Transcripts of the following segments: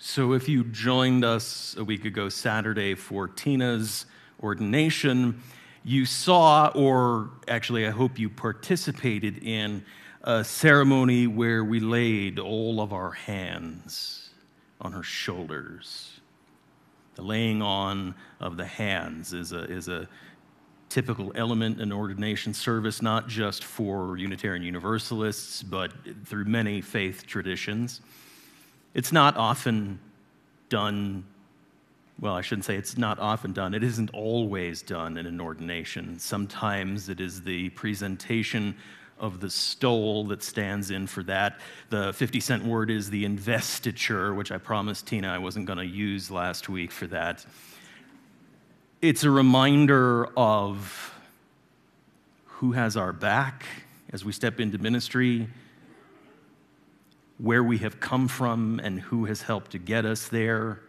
So, if you joined us a week ago, Saturday, for Tina's ordination, you saw, or actually, I hope you participated in, a ceremony where we laid all of our hands on her shoulders. The laying on of the hands is a, is a typical element in ordination service, not just for Unitarian Universalists, but through many faith traditions. It's not often done, well, I shouldn't say it's not often done, it isn't always done in an ordination. Sometimes it is the presentation of the stole that stands in for that. The 50 cent word is the investiture, which I promised Tina I wasn't going to use last week for that. It's a reminder of who has our back as we step into ministry, where we have come from, and who has helped to get us there,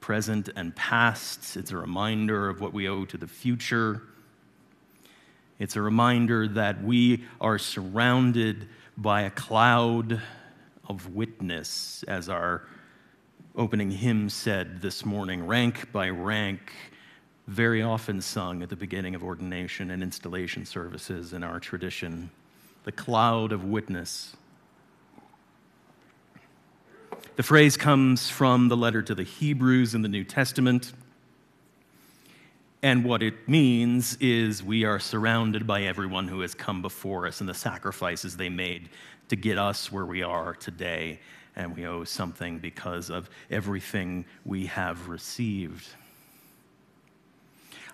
present and past. It's a reminder of what we owe to the future. It's a reminder that we are surrounded by a cloud of witness, as our opening hymn said this morning, rank by rank, very often sung at the beginning of ordination and installation services in our tradition. The cloud of witness. The phrase comes from the letter to the Hebrews in the New Testament. And what it means is we are surrounded by everyone who has come before us and the sacrifices they made to get us where we are today and we owe something because of everything we have received.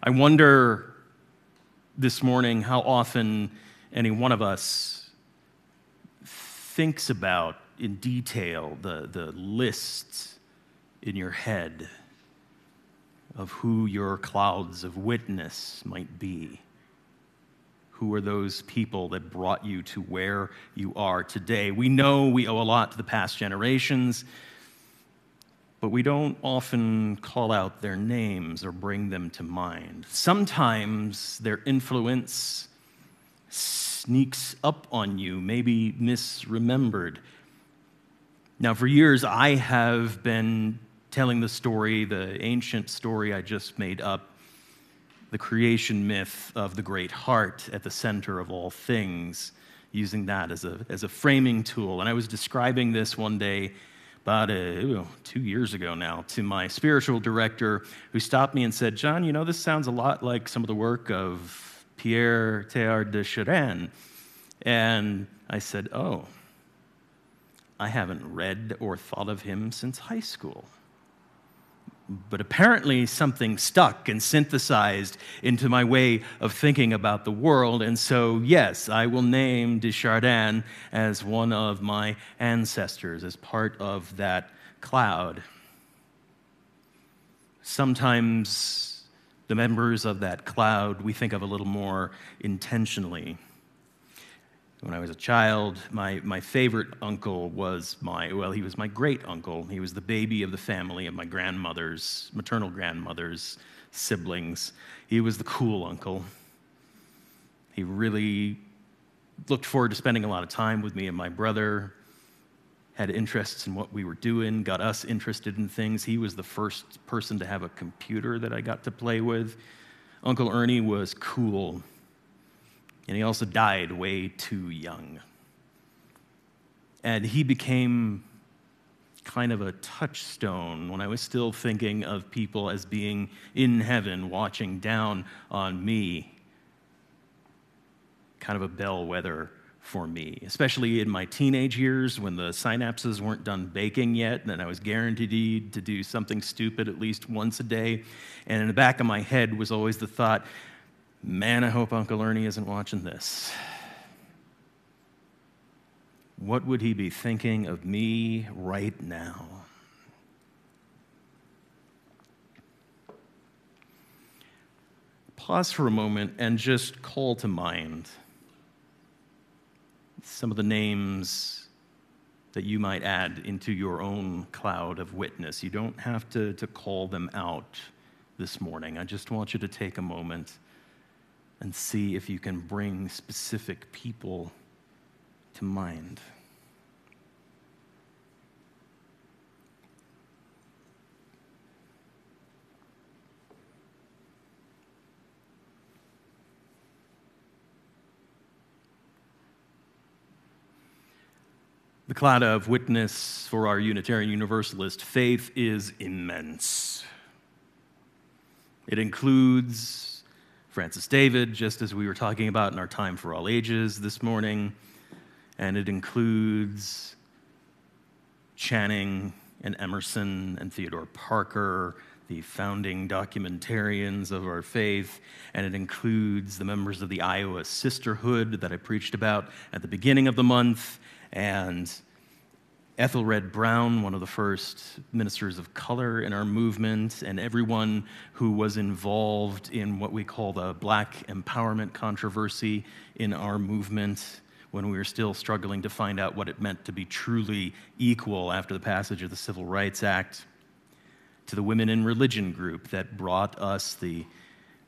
I wonder this morning how often any one of us thinks about in detail the, the list in your head of who your clouds of witness might be. Who are those people that brought you to where you are today? We know we owe a lot to the past generations, but we don't often call out their names or bring them to mind. Sometimes their influence sneaks up on you, maybe misremembered. Now, for years, I have been telling the story, the ancient story I just made up the creation myth of the great heart at the center of all things, using that as a, as a framing tool. And I was describing this one day, about uh, a, two years ago now, to my spiritual director, who stopped me and said, John, you know, this sounds a lot like some of the work of Pierre Teilhard de Chardin. And I said, Oh, I haven't read or thought of him since high school but apparently something stuck and synthesized into my way of thinking about the world. And so, yes, I will name de Chardin as one of my ancestors, as part of that cloud. Sometimes the members of that cloud we think of a little more intentionally. When I was a child, my, my favorite uncle was my, well, he was my great uncle. He was the baby of the family of my grandmother's, maternal grandmother's siblings. He was the cool uncle. He really looked forward to spending a lot of time with me and my brother, had interests in what we were doing, got us interested in things. He was the first person to have a computer that I got to play with. Uncle Ernie was cool and he also died way too young. And he became kind of a touchstone when I was still thinking of people as being in heaven watching down on me. Kind of a bellwether for me, especially in my teenage years when the synapses weren't done baking yet, and I was guaranteed to do something stupid at least once a day. And in the back of my head was always the thought, Man, I hope Uncle Ernie isn't watching this. What would he be thinking of me right now? Pause for a moment and just call to mind some of the names that you might add into your own cloud of witness. You don't have to, to call them out this morning. I just want you to take a moment and see if you can bring specific people to mind. The cloud of witness for our Unitarian Universalist faith is immense. It includes Francis David, just as we were talking about in our Time for All Ages this morning, and it includes Channing and Emerson and Theodore Parker, the founding documentarians of our faith, and it includes the members of the Iowa Sisterhood that I preached about at the beginning of the month, and Ethelred Brown, one of the first ministers of color in our movement, and everyone who was involved in what we call the black empowerment controversy in our movement when we were still struggling to find out what it meant to be truly equal after the passage of the Civil Rights Act, to the Women in Religion group that brought us the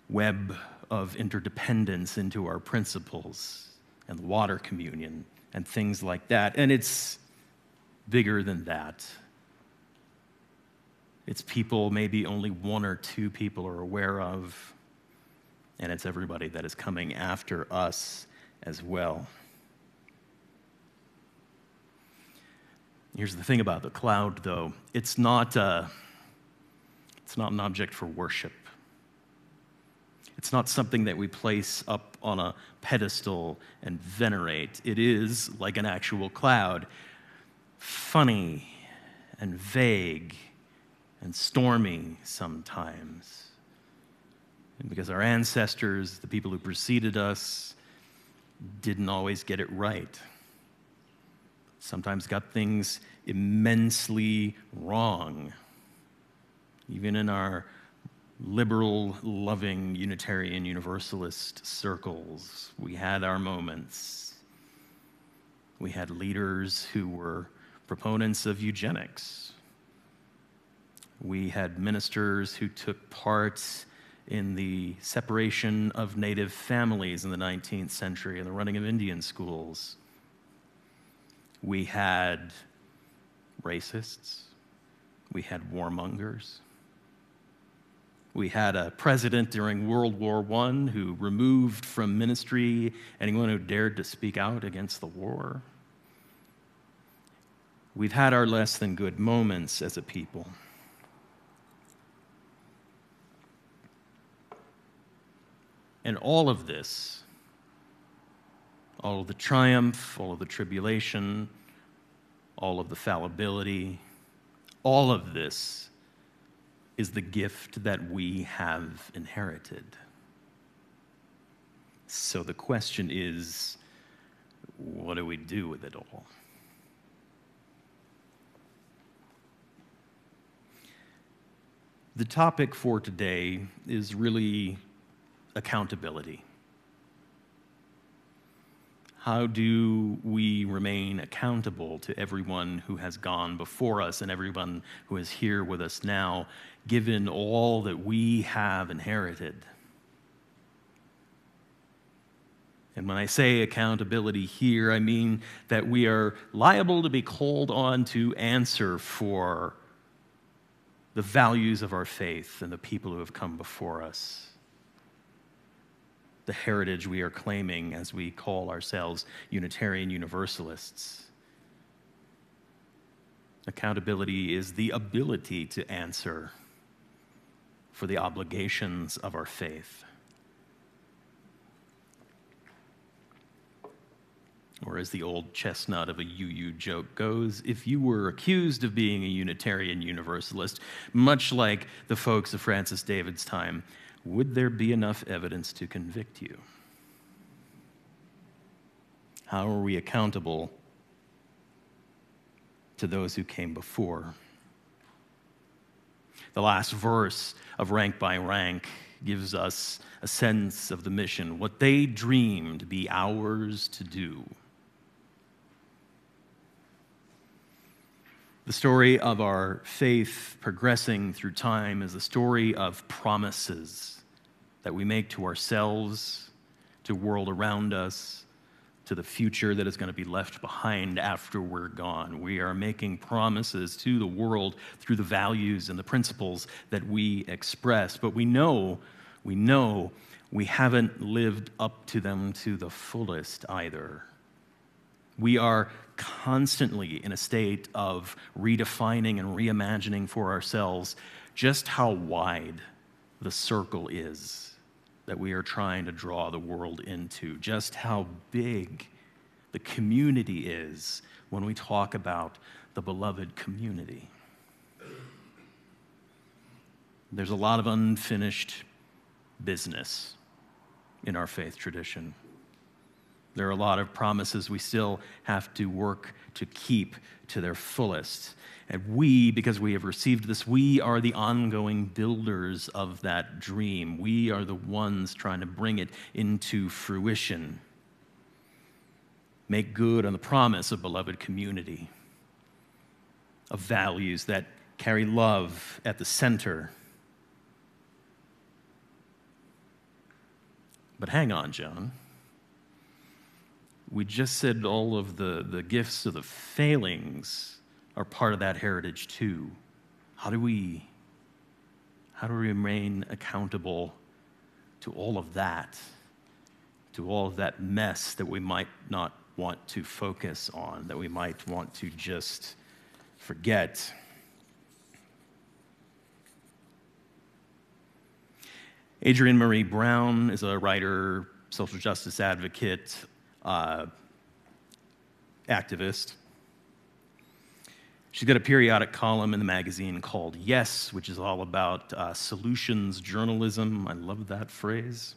web of interdependence into our principles and the water communion and things like that. And it's bigger than that. It's people maybe only one or two people are aware of, and it's everybody that is coming after us as well. Here's the thing about the cloud, though it's not, uh, it's not an object for worship. It's not something that we place up on a pedestal and venerate. It is like an actual cloud, funny and vague and stormy sometimes. And because our ancestors, the people who preceded us, didn't always get it right. Sometimes got things immensely wrong. Even in our liberal, loving Unitarian Universalist circles. We had our moments. We had leaders who were proponents of eugenics. We had ministers who took part in the separation of native families in the 19th century and the running of Indian schools. We had racists. We had warmongers. We had a president during World War I who removed from ministry anyone who dared to speak out against the war. We've had our less than good moments as a people. And all of this, all of the triumph, all of the tribulation, all of the fallibility, all of this is the gift that we have inherited. So the question is what do we do with it all? The topic for today is really accountability. How do we remain accountable to everyone who has gone before us and everyone who is here with us now, given all that we have inherited? And when I say accountability here, I mean that we are liable to be called on to answer for the values of our faith and the people who have come before us the heritage we are claiming as we call ourselves Unitarian Universalists. Accountability is the ability to answer for the obligations of our faith. Or, as the old chestnut of a UU joke goes, if you were accused of being a Unitarian Universalist, much like the folks of Francis David's time, would there be enough evidence to convict you? How are we accountable to those who came before? The last verse of Rank by Rank gives us a sense of the mission, what they dreamed be ours to do. The story of our faith progressing through time is a story of promises that we make to ourselves, to the world around us, to the future that is going to be left behind after we're gone. We are making promises to the world through the values and the principles that we express, but we know, we know we haven't lived up to them to the fullest either. We are constantly in a state of redefining and reimagining for ourselves just how wide the circle is that we are trying to draw the world into, just how big the community is when we talk about the beloved community. There's a lot of unfinished business in our faith tradition. There are a lot of promises we still have to work to keep to their fullest. And we, because we have received this, we are the ongoing builders of that dream. We are the ones trying to bring it into fruition. Make good on the promise of beloved community, of values that carry love at the center But hang on, John. We just said all of the, the gifts of the failings are part of that heritage too. How do we how do we remain accountable to all of that? To all of that mess that we might not want to focus on, that we might want to just forget. Adrienne Maree Brown is a writer, social justice advocate, uh, activist. She's got a periodic column in the magazine called Yes, which is all about uh, solutions journalism. I love that phrase.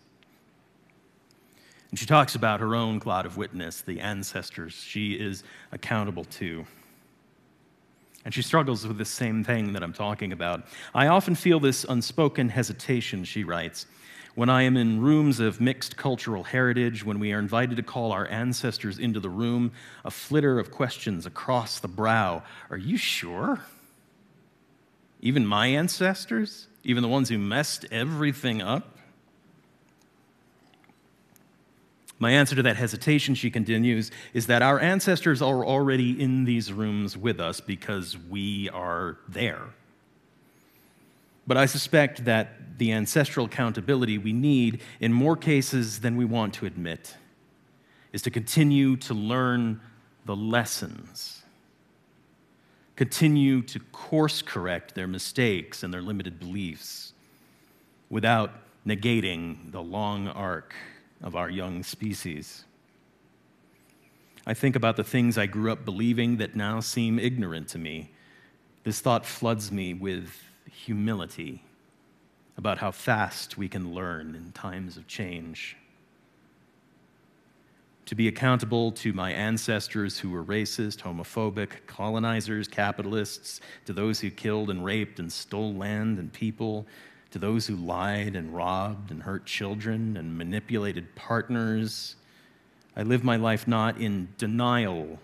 And she talks about her own cloud of witness, the ancestors she is accountable to. And she struggles with the same thing that I'm talking about. I often feel this unspoken hesitation, she writes, when I am in rooms of mixed cultural heritage, when we are invited to call our ancestors into the room, a flitter of questions across the brow. Are you sure? Even my ancestors? Even the ones who messed everything up? My answer to that hesitation, she continues, is that our ancestors are already in these rooms with us because we are there. But I suspect that the ancestral accountability we need, in more cases than we want to admit, is to continue to learn the lessons, continue to course correct their mistakes and their limited beliefs without negating the long arc of our young species. I think about the things I grew up believing that now seem ignorant to me. This thought floods me with humility about how fast we can learn in times of change. To be accountable to my ancestors who were racist, homophobic, colonizers, capitalists, to those who killed and raped and stole land and people, to those who lied and robbed and hurt children and manipulated partners. I live my life not in denial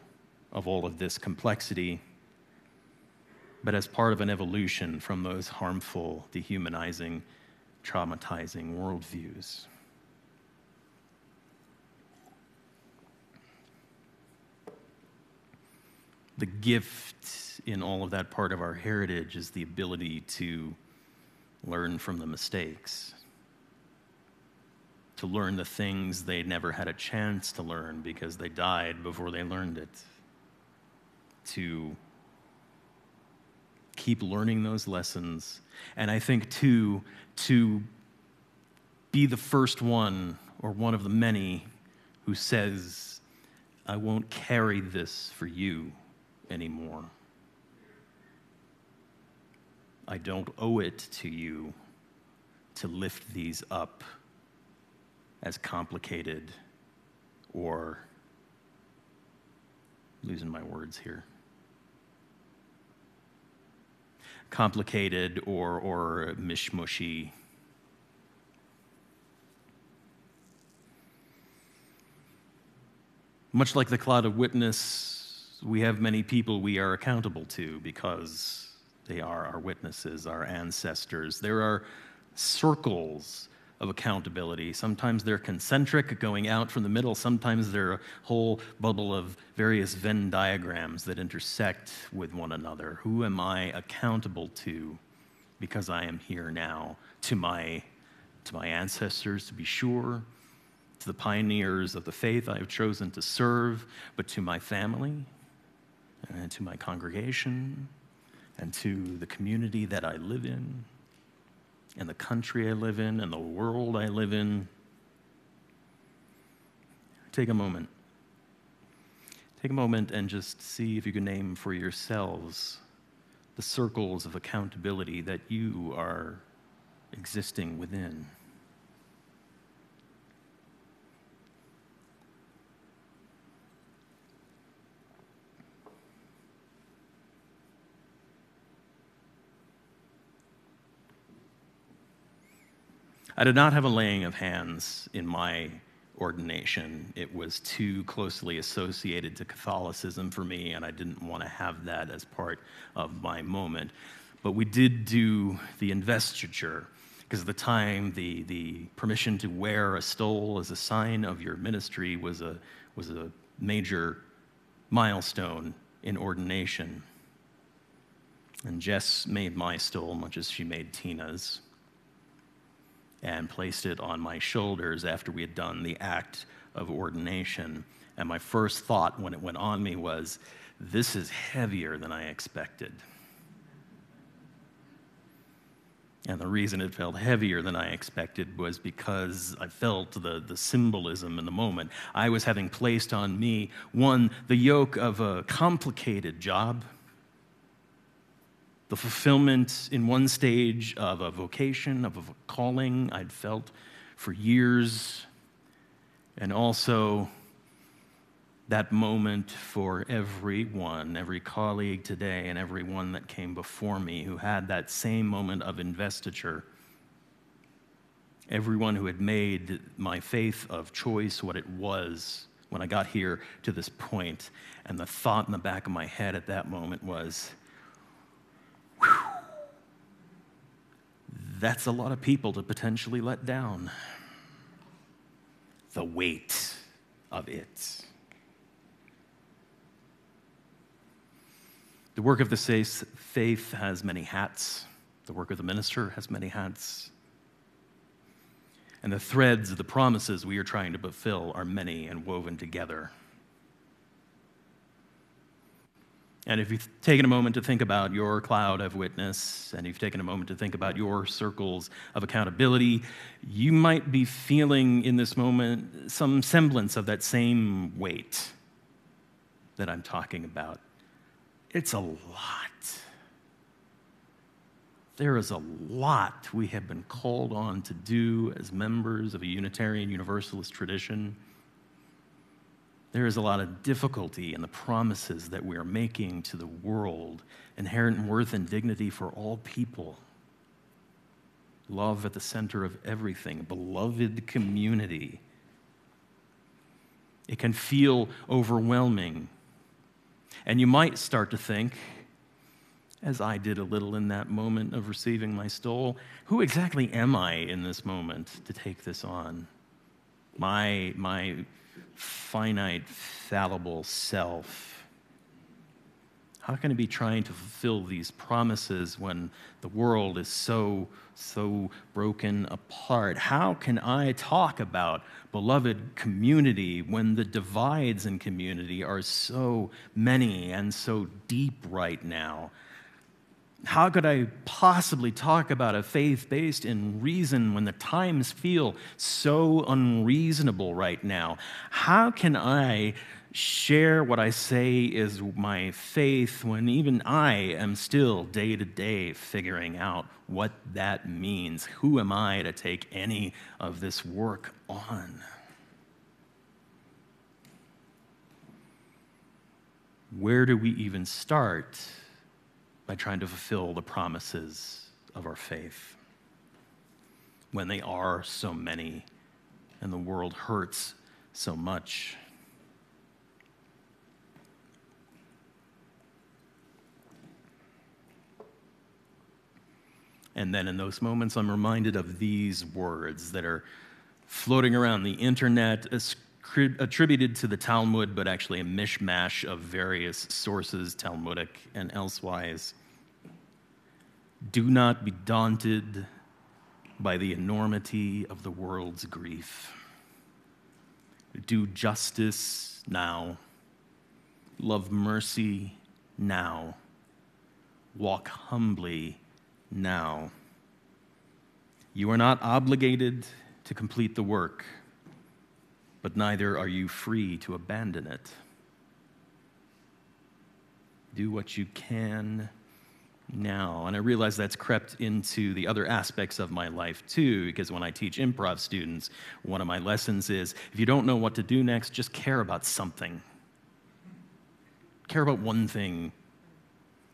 of all of this complexity, but as part of an evolution from those harmful, dehumanizing, traumatizing worldviews. The gift in all of that part of our heritage is the ability to learn from the mistakes, to learn the things they never had a chance to learn because they died before they learned it, to keep learning those lessons. And I think, too, to be the first one or one of the many who says, I won't carry this for you anymore. I don't owe it to you to lift these up as complicated or losing my words here. Complicated or, or mishmushy. Much like the cloud of witness, we have many people we are accountable to because they are our witnesses, our ancestors. There are circles of accountability. Sometimes they're concentric, going out from the middle. Sometimes they're a whole bubble of various Venn diagrams that intersect with one another. Who am I accountable to because I am here now? To my, to my ancestors, to be sure, to the pioneers of the faith I have chosen to serve, but to my family, and to my congregation and to the community that I live in and the country I live in and the world I live in. Take a moment. Take a moment and just see if you can name for yourselves the circles of accountability that you are existing within. I did not have a laying of hands in my ordination. It was too closely associated to Catholicism for me, and I didn't want to have that as part of my moment. But we did do the investiture, because at the time, the, the permission to wear a stole as a sign of your ministry was a, was a major milestone in ordination. And Jess made my stole much as she made Tina's and placed it on my shoulders after we had done the act of ordination. And my first thought when it went on me was, this is heavier than I expected. And the reason it felt heavier than I expected was because I felt the, the symbolism in the moment. I was having placed on me, one, the yoke of a complicated job the fulfillment in one stage of a vocation, of a calling I'd felt for years, and also that moment for everyone, every colleague today, and everyone that came before me who had that same moment of investiture. Everyone who had made my faith of choice what it was when I got here to this point. And the thought in the back of my head at that moment was, Whew. That's a lot of people to potentially let down. The weight of it. The work of the faith has many hats. The work of the minister has many hats. And the threads of the promises we are trying to fulfill are many and woven together. And if you've taken a moment to think about your cloud of witness, and you've taken a moment to think about your circles of accountability, you might be feeling in this moment some semblance of that same weight that I'm talking about. It's a lot. There is a lot we have been called on to do as members of a Unitarian Universalist tradition. There is a lot of difficulty in the promises that we are making to the world, inherent worth and dignity for all people. Love at the center of everything, beloved community. It can feel overwhelming. And you might start to think, as I did a little in that moment of receiving my stole, who exactly am I in this moment to take this on? My, my finite, fallible self? How can I be trying to fulfill these promises when the world is so, so broken apart? How can I talk about beloved community when the divides in community are so many and so deep right now? How could I possibly talk about a faith based in reason when the times feel so unreasonable right now? How can I share what I say is my faith when even I am still day to day figuring out what that means? Who am I to take any of this work on? Where do we even start? By trying to fulfill the promises of our faith when they are so many and the world hurts so much. And then in those moments, I'm reminded of these words that are floating around the internet, attributed to the Talmud, but actually a mishmash of various sources, Talmudic and elsewise. Do not be daunted by the enormity of the world's grief. Do justice now. Love mercy now. Walk humbly now. You are not obligated to complete the work, but neither are you free to abandon it. Do what you can now. And I realize that's crept into the other aspects of my life too, because when I teach improv students, one of my lessons is if you don't know what to do next, just care about something. Care about one thing.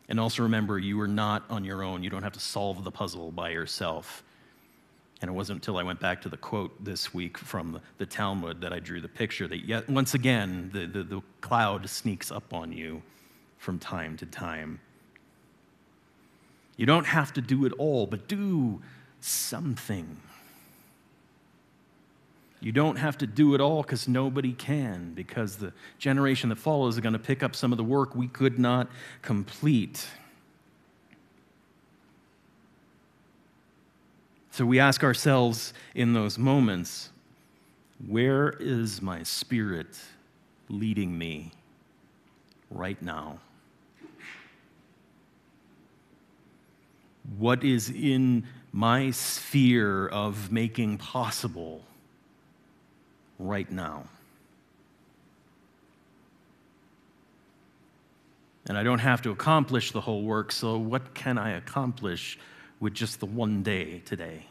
And also remember, you are not on your own. You don't have to solve the puzzle by yourself. And it wasn't until I went back to the quote this week from the Talmud that I drew the picture that yet once again the, the, the cloud sneaks up on you from time to time. You don't have to do it all, but do something. You don't have to do it all because nobody can, because the generation that follows is going to pick up some of the work we could not complete. So we ask ourselves in those moments where is my spirit leading me right now? What is in my sphere of making possible right now? And I don't have to accomplish the whole work, so what can I accomplish with just the one day today?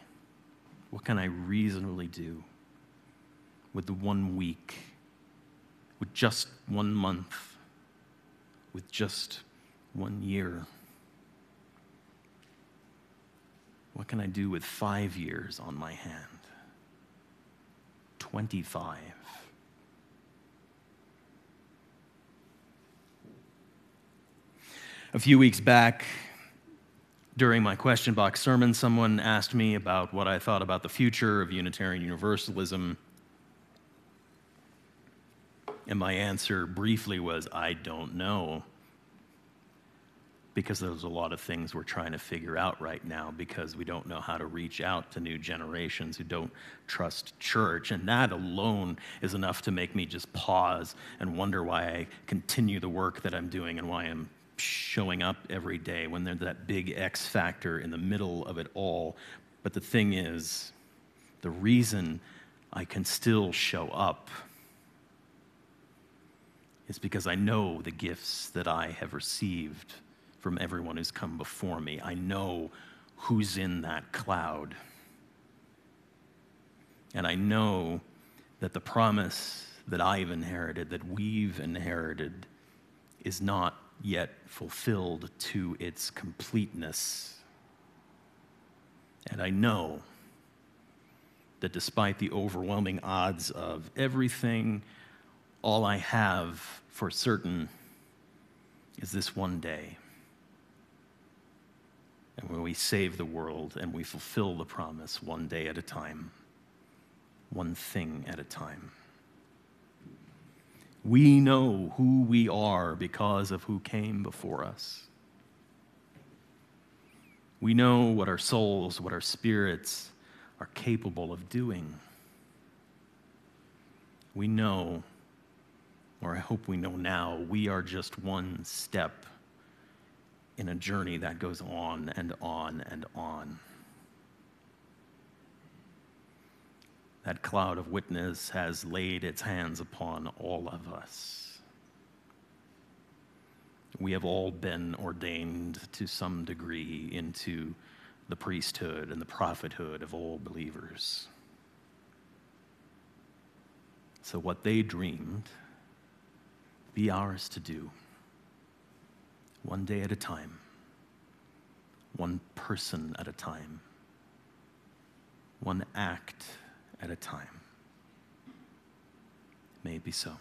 What can I reasonably do with the one week, with just one month, with just one year? What can I do with five years on my hand? 25. A few weeks back, during my question box sermon, someone asked me about what I thought about the future of Unitarian Universalism. And my answer briefly was, I don't know. Because there's a lot of things we're trying to figure out right now because we don't know how to reach out to new generations who don't trust church. And that alone is enough to make me just pause and wonder why I continue the work that I'm doing and why I'm showing up every day when there's that big X factor in the middle of it all. But the thing is, the reason I can still show up is because I know the gifts that I have received from everyone who's come before me. I know who's in that cloud. And I know that the promise that I've inherited, that we've inherited, is not yet fulfilled to its completeness. And I know that despite the overwhelming odds of everything, all I have for certain is this one day. And when we save the world and we fulfill the promise one day at a time, one thing at a time. We know who we are because of who came before us. We know what our souls, what our spirits are capable of doing. We know, or I hope we know now, we are just one step in a journey that goes on and on and on. that cloud of witness has laid its hands upon all of us. We have all been ordained to some degree into the priesthood and the prophethood of all believers. So, what they dreamed, be ours to do, one day at a time, one person at a time, one act at a time. May it be so.